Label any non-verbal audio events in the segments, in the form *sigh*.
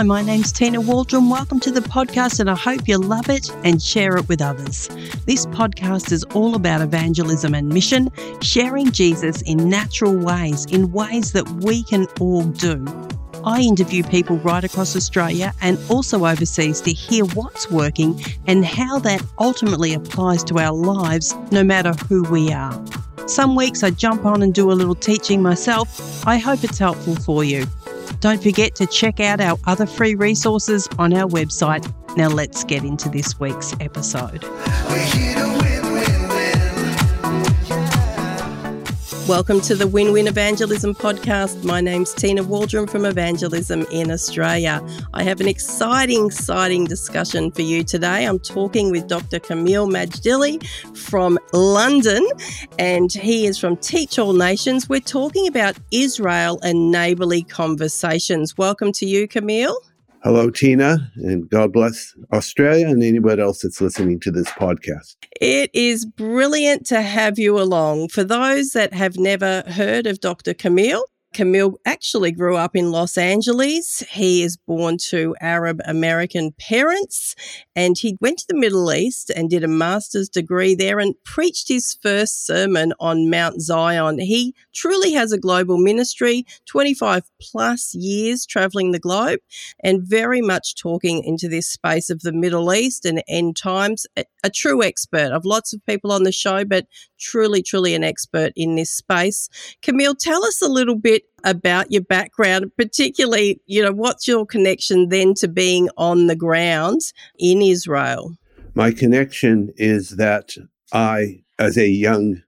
Hi, my name's Tina Waldron. Welcome to the podcast, and I hope you love it and share it with others. This podcast is all about evangelism and mission, sharing Jesus in natural ways, in ways that we can all do. I interview people right across Australia and also overseas to hear what's working and how that ultimately applies to our lives, no matter who we are. Some weeks I jump on and do a little teaching myself. I hope it's helpful for you. Don't forget to check out our other free resources on our website. Now, let's get into this week's episode. Welcome to the Win Win Evangelism podcast. My name's Tina Waldron from Evangelism in Australia. I have an exciting, exciting discussion for you today. I'm talking with Dr. Kameel Majdali from London, and he is from Teach All Nations. We're talking about Israel and neighbourly conversations. Welcome to you, Kameel. Hello, Tina, and God bless Australia and anybody else that's listening to this podcast. It is brilliant to have you along. For those that have never heard of Dr. Kameel, Kameel actually grew up in Los Angeles. He is born to Arab American parents and he went to the Middle East and did a master's degree there and preached his first sermon on Mount Zion. He truly has a global ministry, 25 plus years traveling the globe and very much talking into this space of the Middle East and end times. A, a true expert. I've lots of people on the show, but truly, truly an expert in this space. Kameel, tell us a little bit about your background, particularly, you know, what's your connection then to being on the ground in Israel? My connection is that I, as a young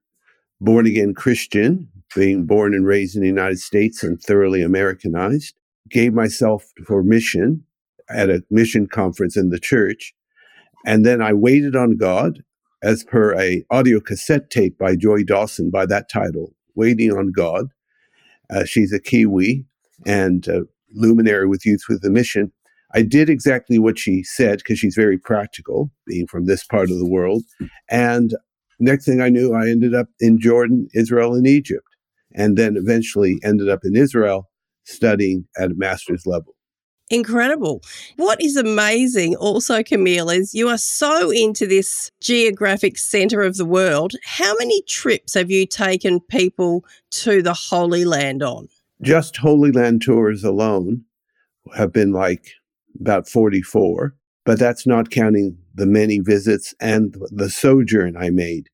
born again Christian, being born and raised in the United States and thoroughly Americanized, gave myself for mission at a mission conference in the church. And then I waited on God as per a audio cassette tape by Joy Dawson by that title, Waiting on God. Uh, she's a Kiwi and a luminary with Youth with a Mission. I did exactly what she said because she's very practical, being from this part of the world. And next thing I knew, I ended up in Jordan, Israel, and Egypt, and then eventually ended up in Israel studying at a master's level. Incredible. What is amazing also, Kameel, is you are so into this geographic center of the world. How many trips have you taken people to the Holy Land on? Just Holy Land tours alone have been like about 44, but that's not counting the many visits and the sojourn I made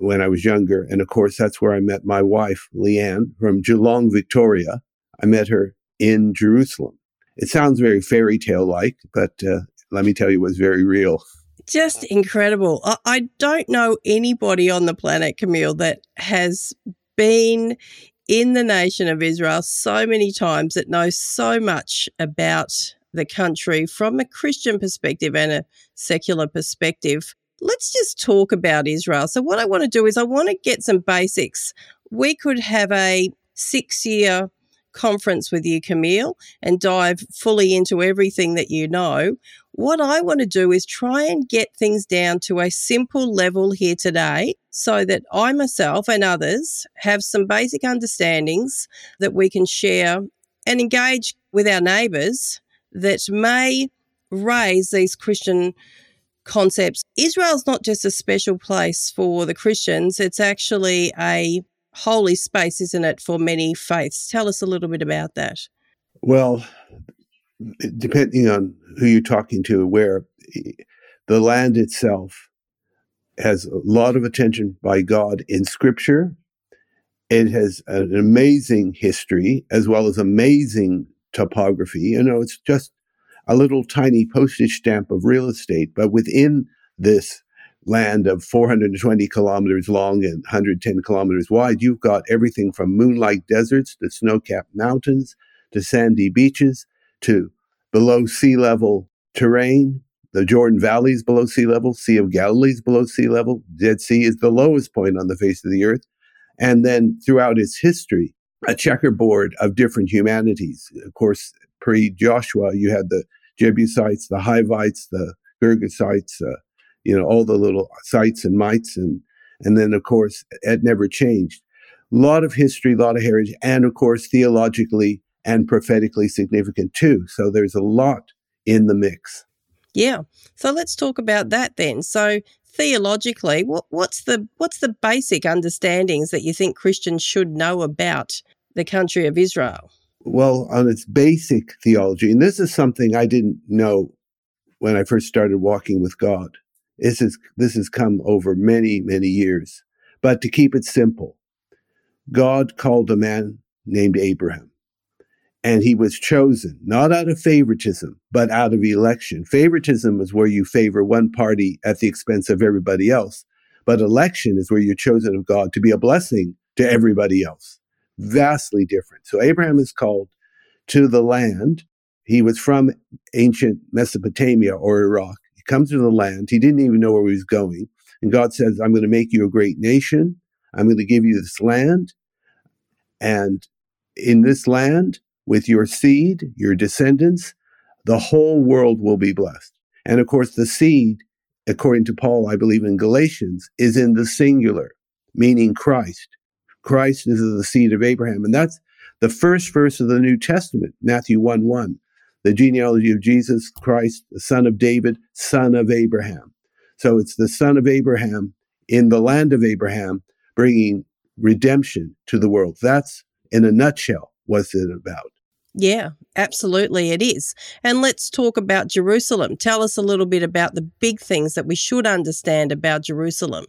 when I was younger. And of course, that's where I met my wife, Leanne, from Geelong, Victoria. I met her in Jerusalem. It sounds very fairy tale like, but uh, let me tell you, it was very real. Just incredible. I, I don't know anybody on the planet, Kameel, that has been in the nation of Israel so many times that knows so much about the country from a Christian perspective and a secular perspective. Let's just talk about Israel. So, what I want to do is, I want to get some basics. We could have a six year conference with you, Kameel, and dive fully into everything that you know. What I want to do is try and get things down to a simple level here today so that I myself and others have some basic understandings that we can share and engage with our neighbours that may raise these Christian concepts. Israel's not just a special place for the Christians, it's actually a holy space, isn't it, for many faiths? Tell us a little bit about that. Well, depending on who you're talking to, where the land itself has a lot of attention by God in Scripture. It has an amazing history as well as amazing topography. You know, it's just a little tiny postage stamp of real estate, but within this land of 420 kilometers long and 110 kilometers wide, you've got everything from moonlight deserts to snow capped mountains to sandy beaches to below sea level terrain. The Jordan Valley is below sea level, Sea of Galilee is below sea level, Dead Sea is the lowest point on the face of the earth. And then throughout its history, a checkerboard of different humanities. Of course, pre Joshua, you had the Jebusites, the Hivites, the Gergesites, uh, you know, all the little sites and mites. And, and then, of course, it never changed. A lot of history, a lot of heritage, and of course, theologically and prophetically significant too. So there's a lot in the mix. Yeah. So let's talk about that then. So theologically, what, what's the what's the basic understandings that you think Christians should know about the country of Israel? Well, on its basic theology, and this is something I didn't know when I first started walking with God. This is this has come over many, many years. But to keep it simple, God called a man named Abraham. And he was chosen not out of favoritism, but out of election. Favoritism is where you favor one party at the expense of everybody else. But election is where you're chosen of God to be a blessing to everybody else. Vastly different. So Abraham is called to the land. He was from ancient Mesopotamia or Iraq. He comes to the land. He didn't even know where he was going. And God says, I'm going to make you a great nation. I'm going to give you this land. And in this land, with your seed, your descendants, the whole world will be blessed. And of course, the seed, according to Paul, I believe in Galatians, is in the singular, meaning Christ. Christ is the seed of Abraham. And that's the first verse of the New Testament, Matthew 1 1. The genealogy of Jesus Christ, the son of David, son of Abraham. So it's the son of Abraham in the land of Abraham bringing redemption to the world. That's in a nutshell what's it about. Yeah, absolutely, it is. And let's talk about Jerusalem. Tell us a little bit about the big things that we should understand about Jerusalem.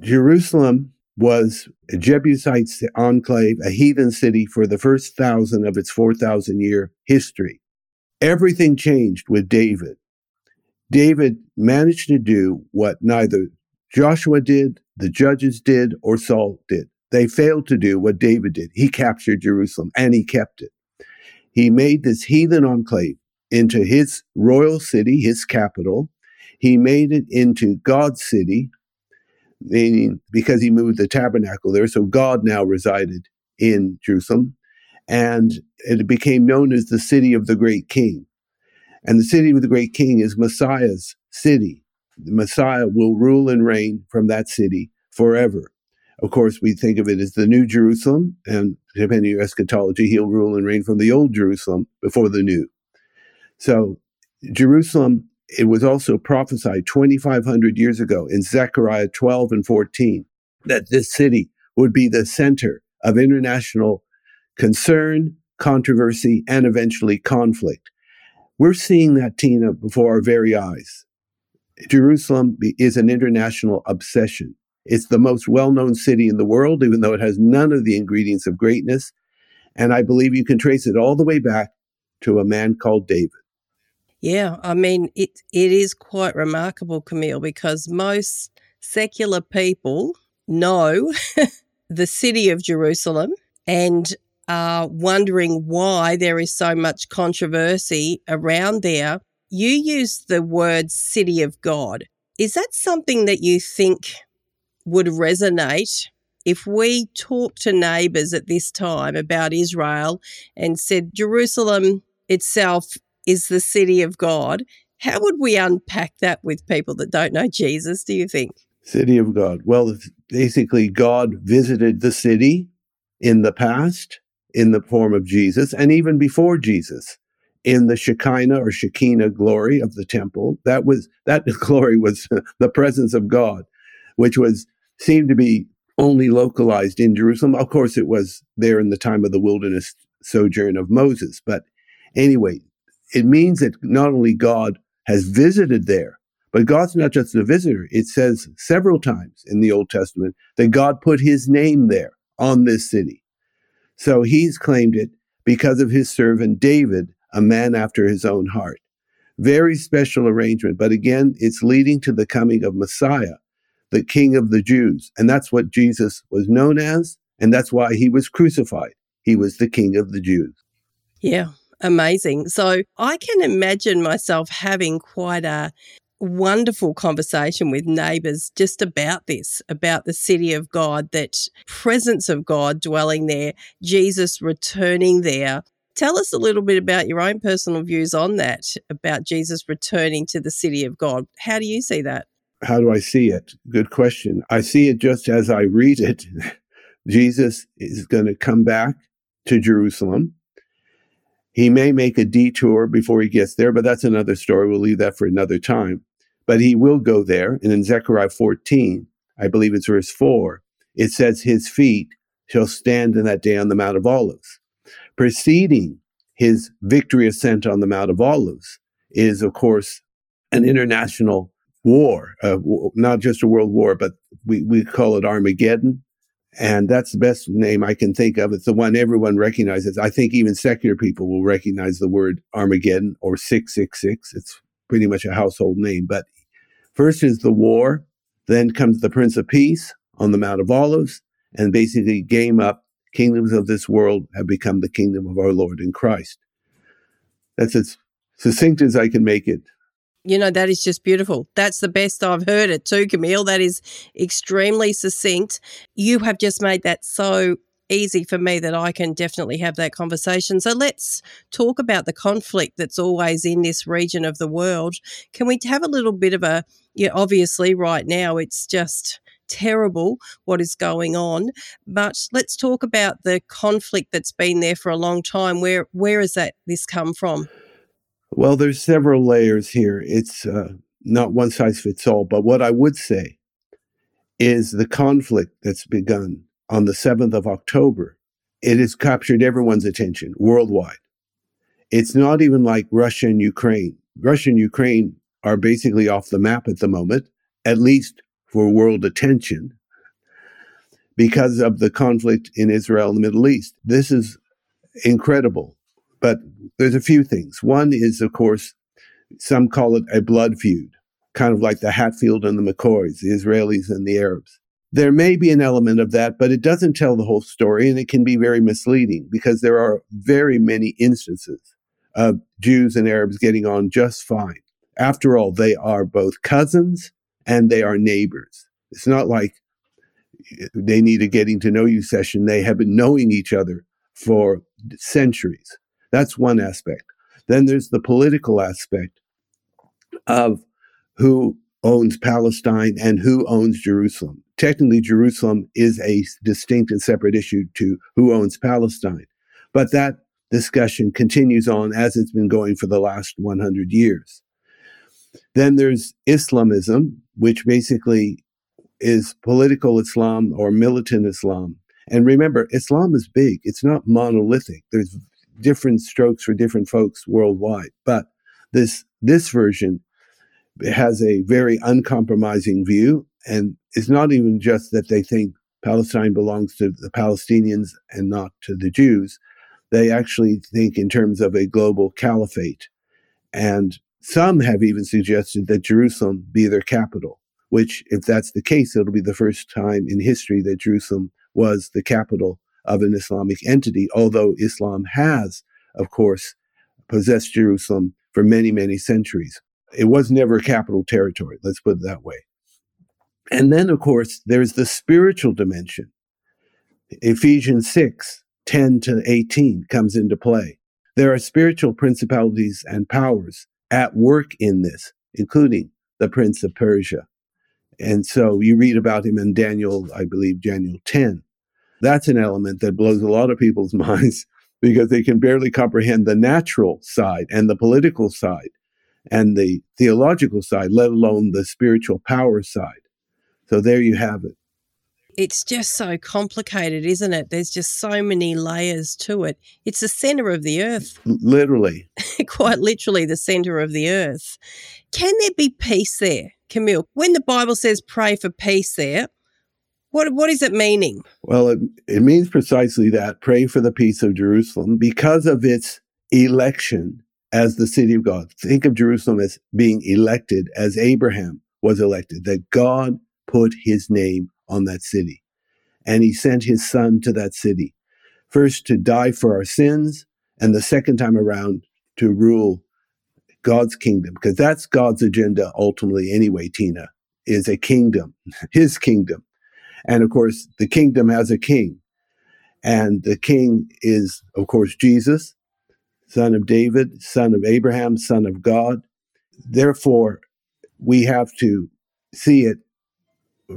Jerusalem was a Jebusite enclave, a heathen city for the first thousand of its 4,000 year history. Everything changed with David. David managed to do what neither Joshua did, the judges did, or Saul did. They failed to do what David did. He captured Jerusalem and he kept it. He made this heathen enclave into his royal city, his capital. He made it into God's city, meaning because he moved the tabernacle there. So God now resided in Jerusalem. And it became known as the city of the great king. And the city of the great king is Messiah's city. The Messiah will rule and reign from that city forever. Of course, we think of it as the New Jerusalem, and depending on your eschatology, he'll rule and reign from the Old Jerusalem before the New. So, Jerusalem, it was also prophesied 2,500 years ago in Zechariah 12 and 14 that this city would be the center of international concern, controversy, and eventually conflict. We're seeing that, Tina, before our very eyes. Jerusalem is an international obsession. It's the most well known city in the world, even though it has none of the ingredients of greatness. And I believe you can trace it all the way back to a man called David. Yeah, I mean, it, it is quite remarkable, Kameel, because most secular people know *laughs* the city of Jerusalem and are wondering why there is so much controversy around there. You use the word city of God. Is that something that you think would resonate if we talked to neighbours at this time about Israel and said Jerusalem itself is the city of God, how would we unpack that with people that don't know Jesus, do you think? City of God. Well, basically, God visited the city in the past in the form of Jesus and even before Jesus in the Shekinah or Shekinah glory of the temple. That was that *laughs* glory was *laughs* the presence of God, which was seemed to be only localized in Jerusalem. Of course, it was there in the time of the wilderness sojourn of Moses. But anyway, it means that not only God has visited there, but God's not just a visitor. It says several times in the Old Testament that God put his name there on this city. So he's claimed it because of his servant David, a man after his own heart. Very special arrangement. But again, it's leading to the coming of Messiah the King of the Jews. And that's what Jesus was known as. And that's why he was crucified. He was the King of the Jews. Yeah, amazing. So I can imagine myself having quite a wonderful conversation with neighbors just about this, about the city of God, that presence of God dwelling there, Jesus returning there. Tell us a little bit about your own personal views on that, about Jesus returning to the city of God. How do you see that? how do I see it? Good question. I see it just as I read it. *laughs* Jesus is going to come back to Jerusalem. He may make a detour before he gets there, but that's another story. We'll leave that for another time. But he will go there. And in Zechariah 14, I believe it's verse 4, it says, His feet shall stand in that day on the Mount of Olives. Preceding his victory ascent on the Mount of Olives is, of course, an international war, uh, not just a world war, but we, we call it Armageddon. And that's the best name I can think of. It's the one everyone recognizes. I think even secular people will recognize the word Armageddon or 666. It's pretty much a household name. But first is the war, then comes the Prince of Peace on the Mount of Olives, and basically game up kingdoms of this world have become the kingdom of our Lord in Christ. That's as succinct as I can make it. You know, that is just beautiful. That's the best I've heard it too, Kameel. That is extremely succinct. You have just made that so easy for me that I can definitely have that conversation. So let's talk about the conflict that's always in this region of the world. Can we have a little bit of a, yeah, obviously right now it's just terrible what is going on. But let's talk about the conflict that's been there for a long time. Where where has that this come from? Well, there's several layers here. It's uh, not one size fits all. But what I would say is the conflict that's begun on the 7th of October. It has captured everyone's attention worldwide. It's not even like Russia and Ukraine. Russia and Ukraine are basically off the map at the moment, at least for world attention because of the conflict in Israel and the Middle East. This is incredible. But there's a few things. One is, of course, some call it a blood feud, kind of like the Hatfield and the McCoys, the Israelis and the Arabs. There may be an element of that, but it doesn't tell the whole story, and it can be very misleading because there are very many instances of Jews and Arabs getting on just fine. After all, they are both cousins and they are neighbors. It's not like they need a getting to know you session. They have been knowing each other for centuries. That's one aspect. Then there's the political aspect of who owns Palestine and who owns Jerusalem. Technically, Jerusalem is a distinct and separate issue to who owns Palestine. But that discussion continues on as it's been going for the last 100 years. Then there's Islamism, which basically is political Islam or militant Islam. And remember, Islam is big. It's not monolithic. There's different strokes for different folks worldwide. But this this version has a very uncompromising view, and it's not even just that they think Palestine belongs to the Palestinians and not to the Jews. They actually think in terms of a global caliphate. And some have even suggested that Jerusalem be their capital, which, if that's the case, it'll be the first time in history that Jerusalem was the capital of an Islamic entity, although Islam has, of course, possessed Jerusalem for many, many centuries. It was never a capital territory, let's put it that way. And then, of course, there's the spiritual dimension. Ephesians 6 10 to 18 comes into play. There are spiritual principalities and powers at work in this, including the prince of Persia. And so you read about him in Daniel, I believe, Daniel 10. That's an element that blows a lot of people's *laughs* minds because they can barely comprehend the natural side and the political side and the theological side, let alone the spiritual power side. So there you have it it's just so complicated, isn't it? There's just so many layers to it. It's the center of the earth. Literally. *laughs* Quite literally, the center of the earth. Can there be peace there, Kameel? When the Bible says pray for peace there, what, what is it meaning? Well, it, it means precisely that pray for the peace of Jerusalem because of its election as the city of God. Think of Jerusalem as being elected as Abraham was elected, that God put his name on that city. And he sent his son to that city, first to die for our sins, and the second time around to rule God's kingdom, because that's God's agenda ultimately, anyway, Tina, is a kingdom, *laughs* his kingdom. And of course, the kingdom has a king. And the king is, of course, Jesus, son of David, son of Abraham, son of God. Therefore, we have to see it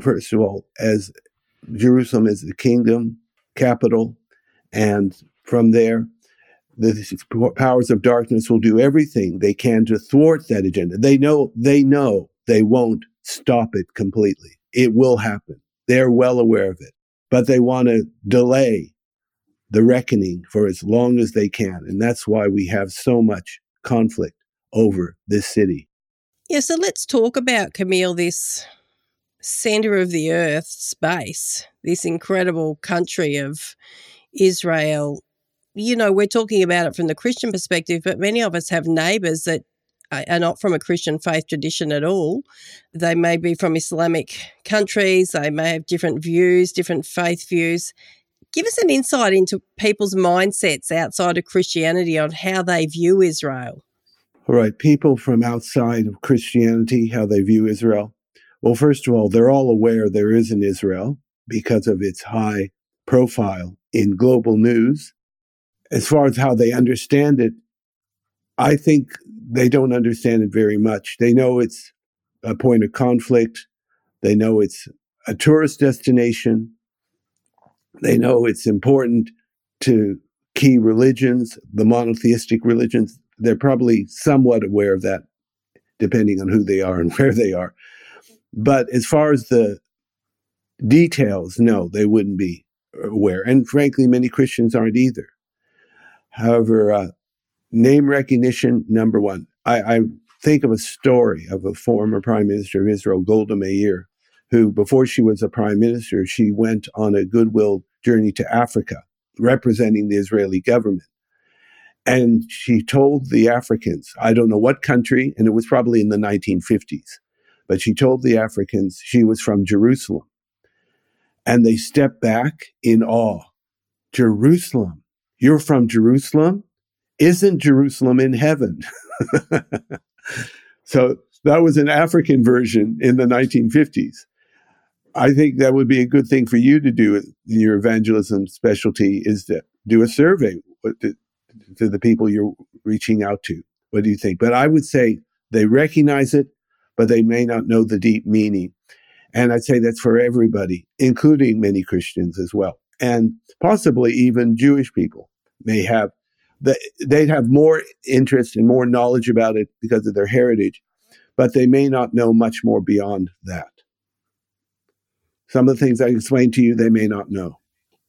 first of all, as Jerusalem is the kingdom capital, and from there, the powers of darkness will do everything they can to thwart that agenda. They know they know they won't stop it completely. It will happen. They're well aware of it, but they want to delay the reckoning for as long as they can. And that's why we have so much conflict over this city. Yeah, so let's talk about Kameel, this center of the earth space, this incredible country of Israel you know, we're talking about it from the Christian perspective, but many of us have neighbors that Uh, are not from a Christian faith tradition at all. They may be from Islamic countries, they may have different views, different faith views. Give us an insight into people's mindsets outside of Christianity on how they view Israel. All right, people from outside of Christianity, how they view Israel. Well, first of all, they're all aware there is an Israel because of its high profile in global news as far as how they understand it, I think they don't understand it very much. They know it's a point of conflict. They know it's a tourist destination. They know it's important to key religions, the monotheistic religions. They're probably somewhat aware of that, depending on who they are and *laughs* where they are. But as far as the details, no, they wouldn't be aware. And frankly, many Christians aren't either. However, uh, name recognition, number one. I, I, think of a story of a former prime minister of Israel, Golda Meir, who, before she was a prime minister, she went on a goodwill journey to Africa, representing the Israeli government. And she told the Africans, I don't know what country, and it was probably in the 1950s, but she told the Africans she was from Jerusalem. And they stepped back in awe. Jerusalem. You're from Jerusalem? Isn't Jerusalem in heaven? *laughs* so that was an African version in the 1950s. I think that would be a good thing for you to do in your evangelism specialty is to do a survey to, the people you're reaching out to. What do you think? But I would say they recognize it, but they may not know the deep meaning. And I'd say that's for everybody, including many Christians as well, and possibly even Jewish people may have they'd have more interest and more knowledge about it because of their heritage, but they may not know much more beyond that. Some of the things I explained to you, they may not know.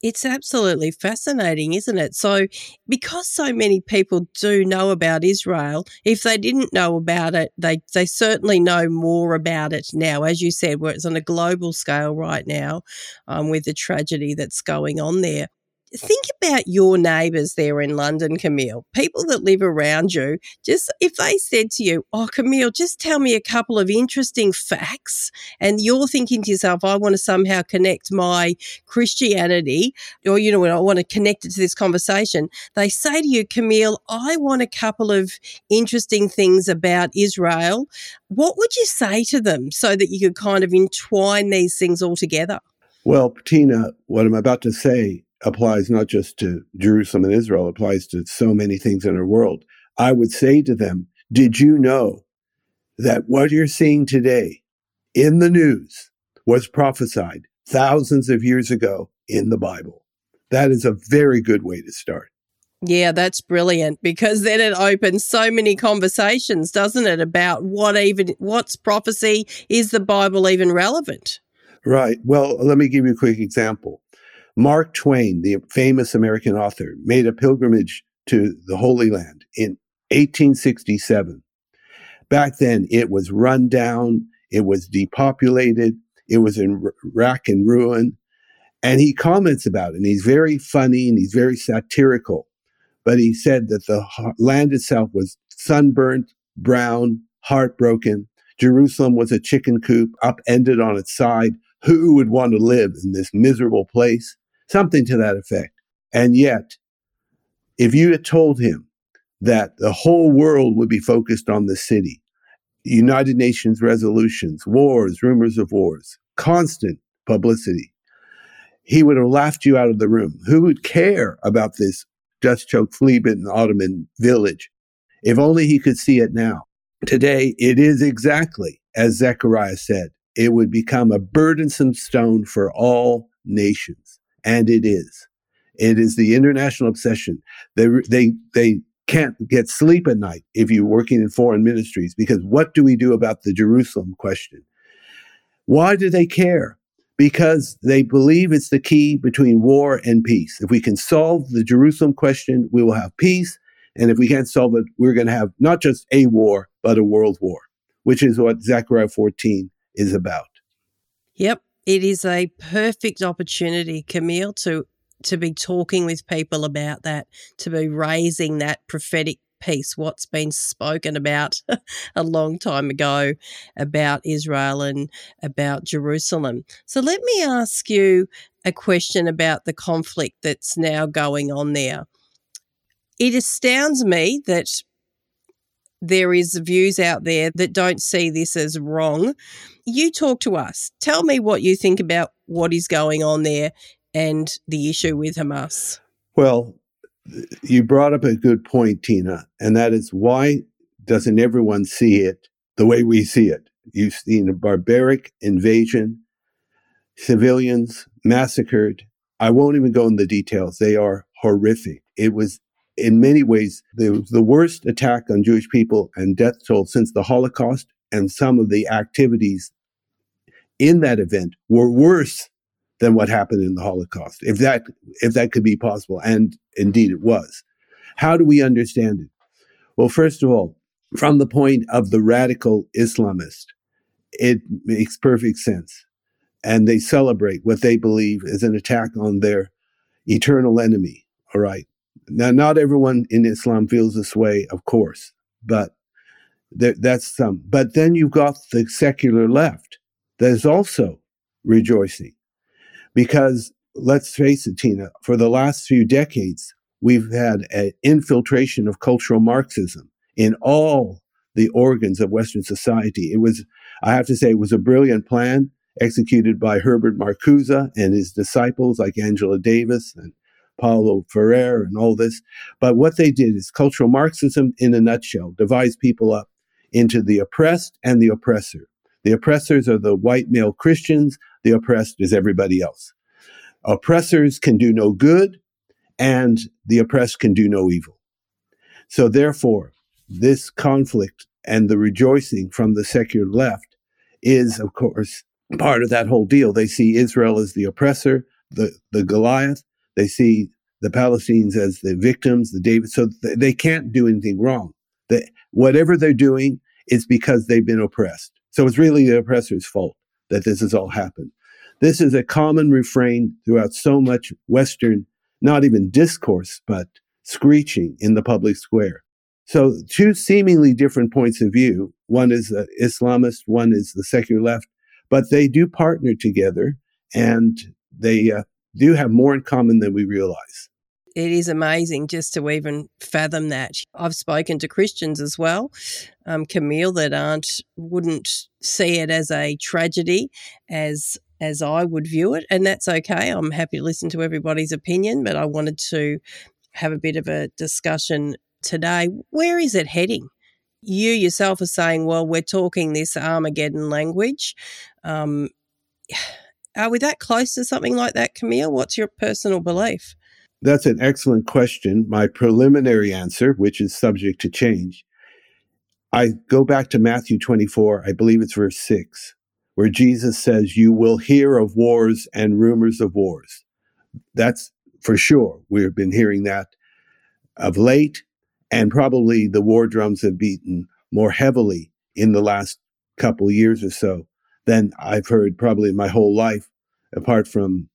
It's absolutely fascinating, isn't it? So, because so many people do know about Israel, if they didn't know about it, they, they certainly know more about it now. As you said, where it's on a global scale right now um, with the tragedy that's going on there think about your neighbours there in London, Kameel, people that live around you. Just if they said to you, Oh, Kameel, just tell me a couple of interesting facts, and you're thinking to yourself, I want to somehow connect my Christianity, or, you know, I want to connect it to this conversation. They say to you, Kameel, I want a couple of interesting things about Israel. What would you say to them so that you could kind of entwine these things all together? Well, Tina, what I'm about to say applies not just to Jerusalem and Israel, applies to so many things in our world. I would say to them, Did you know that what you're seeing today in the news was prophesied thousands of years ago in the Bible? That is a very good way to start. Yeah, that's brilliant because then it opens so many conversations, doesn't it, about what even what's prophecy? Is the Bible even relevant? Right. Well, let me give you a quick example. Mark Twain, the famous American author, made a pilgrimage to the Holy Land in 1867. Back then, it was run down, it was depopulated, it was in rack and ruin. And he comments about it, and he's very funny and he's very satirical. But he said that the land itself was sunburnt, brown, heartbroken. Jerusalem was a chicken coop, upended on its side. Who would want to live in this miserable place? something to that effect. And yet, if you had told him that the whole world would be focused on the city, United Nations resolutions, wars, rumors of wars, constant publicity, he would have laughed you out of the room. Who would care about this dust choked, flea bitten Ottoman village? If only he could see it now. Today, it is exactly as Zechariah said it would become a burdensome stone for all nations. And it is. It is the international obsession. They they they can't get sleep at night if you're working in foreign ministries because what do we do about the Jerusalem question? Why do they care? Because they believe it's the key between war and peace. If we can solve the Jerusalem question, we will have peace. And if we can't solve it, we're going to have not just a war, but a world war, which is what Zechariah 14 is about. Yep. It is a perfect opportunity, Kameel, to to be talking with people about that, to be raising that prophetic piece, what's been spoken about *laughs* a long time ago about Israel and about Jerusalem. So let me ask you a question about the conflict that's now going on there. It astounds me that there is views out there that don't see this as wrong. You talk to us. Tell me what you think about what is going on there and the issue with Hamas? Well, you brought up a good point, Tina, and that is why doesn't everyone see it the way we see it? You've seen a barbaric invasion, civilians massacred. I won't even go into the details. They are horrific. It was, in many ways, the, the worst attack on Jewish people and death toll since the Holocaust, and some of the activities in that event were worse than what happened in the Holocaust, if that if that could be possible, and indeed it was. How do we understand it? Well, first of all, from the point of the radical Islamist, it makes perfect sense. And they celebrate what they believe is an attack on their eternal enemy. All right. Now, not everyone in Islam feels this way, of course, but there, that's some. But then you've got the secular left that is also rejoicing. Because let's face it, Tina, for the last few decades, we've had an infiltration of cultural Marxism in all the organs of Western society. It was, I have to say, it was a brilliant plan executed by Herbert Marcuse and his disciples like Angela Davis and Paulo Freire and all this. But what they did is cultural Marxism in a nutshell divides people up into the oppressed and the oppressor. The oppressors are the white male Christians. The oppressed is everybody else. Oppressors can do no good, and the oppressed can do no evil. So, therefore, this conflict and the rejoicing from the secular left is, of course, part of that whole deal. They see Israel as the oppressor, the, the Goliath. They see the Palestinians as the victims, the David. So they can't do anything wrong. They, whatever they're doing is because they've been oppressed. So it's really the oppressor's fault that this has all happened. This is a common refrain throughout so much Western, not even discourse, but screeching in the public square. So, two seemingly different points of view one is the Islamist, one is the secular left, but they do partner together and they uh, do have more in common than we realize. It is amazing just to even fathom that. I've spoken to Christians as well, um, Kameel, that aren't wouldn't see it as a tragedy, as as I would view it, and that's okay. I'm happy to listen to everybody's opinion, but I wanted to have a bit of a discussion today. Where is it heading? You yourself are saying, well, we're talking this Armageddon language. Um, are we that close to something like that, Kameel? What's your personal belief? That's an excellent question. My preliminary answer, which is subject to change, I go back to Matthew 24, I believe it's verse 6, where Jesus says, You will hear of wars and rumors of wars. That's for sure. We've been hearing that of late, and probably the war drums have beaten more heavily in the last couple years or so than I've heard probably my whole life, apart from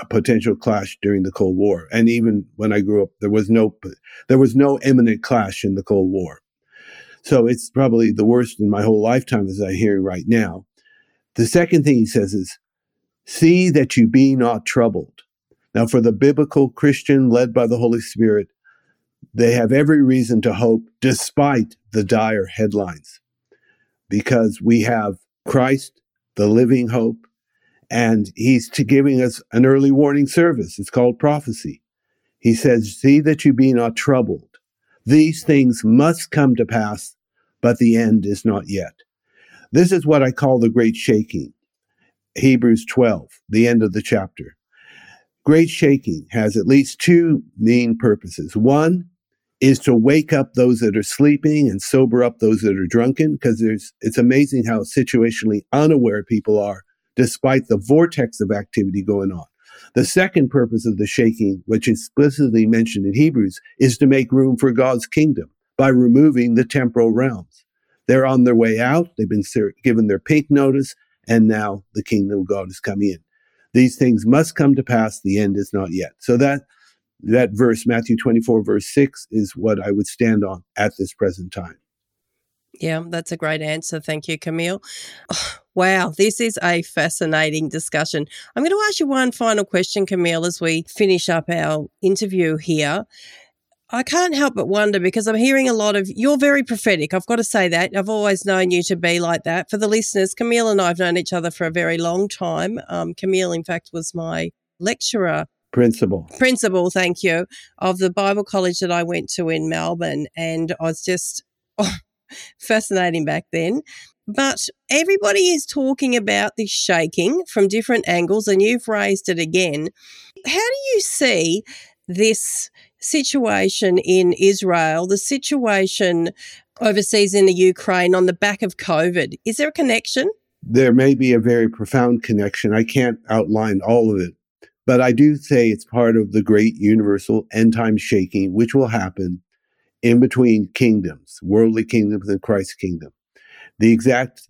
a potential clash during the Cold War. And even when I grew up, there was no there was no imminent clash in the Cold War. So it's probably the worst in my whole lifetime as I hear right now. The second thing he says is, see that you be not troubled. Now, for the biblical Christian led by the Holy Spirit, they have every reason to hope despite the dire headlines because we have Christ, the living hope, and he's giving us an early warning service. It's called prophecy. He says, See that you be not troubled. These things must come to pass, but the end is not yet. This is what I call the great shaking. Hebrews 12, the end of the chapter. great shaking has at least two main purposes. One is to wake up those that are sleeping and sober up those that are drunken because there's it's amazing how situationally unaware people are despite the vortex of activity going on. The second purpose of the shaking, which is explicitly mentioned in Hebrews, is to make room for God's kingdom by removing the temporal realms. They're on their way out. They've been given their pink notice, and now the kingdom of God is coming in. These things must come to pass. The end is not yet. So that that verse, Matthew 24, verse 6, is what I would stand on at this present time. Yeah, that's a great answer. Thank you, Kameel. Oh, *sighs* wow, this is a fascinating discussion. I'm going to ask you one final question, Kameel, as we finish up our interview here. I can't help but wonder because I'm hearing a lot of you're very prophetic. I've got to say that. I've always known you to be like that. For the listeners, Kameel and I have known each other for a very long time. Um, Kameel, in fact, was my lecturer. Principal. Principal, thank you, of the Bible college that I went to in Melbourne. And I was just oh, *laughs* fascinating back then. But everybody is talking about this shaking from different angles, and you've raised it again. How do you see this situation in Israel, the situation overseas in the Ukraine on the back of COVID. Is there a connection? There may be a very profound connection. I can't outline all of it, but I do say it's part of the great universal end time shaking, which will happen in between kingdoms, worldly kingdoms and Christ's kingdom. The exact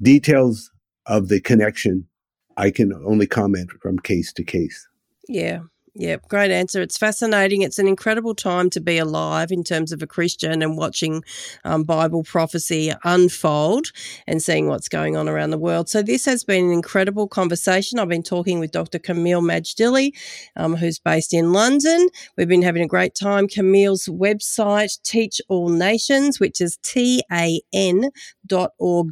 details of the connection, I can only comment from case to case. Yeah. Yeah, great answer. It's fascinating. It's an incredible time to be alive in terms of a Christian and watching um, Bible prophecy unfold and seeing what's going on around the world. So, this has been an incredible conversation. I've been talking with Dr. Kameel Majdali, um, who's based in London. We've been having a great time. Kameel's website, Teach All Nations, which is T A N au,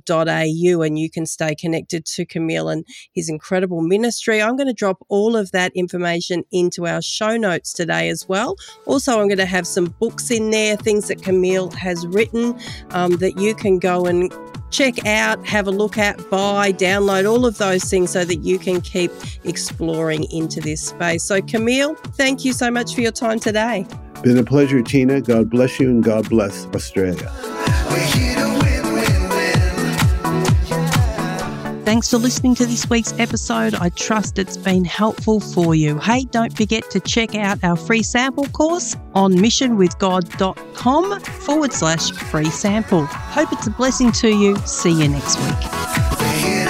and you can stay connected to Kameel and his incredible ministry. I'm going to drop all of that information into our show notes today as well. Also, I'm going to have some books in there, things that Kameel has written um, that you can go and check out, have a look at, buy, download, all of those things so that you can keep exploring into this space. So, Kameel, thank you so much for your time today. Been a pleasure, Tina. God bless you and God bless Australia. Thanks for listening to this week's episode. I trust it's been helpful for you. Hey, don't forget to check out our free sample course on missionwithgod.com forward slash free sample. Hope it's a blessing to you. See you next week.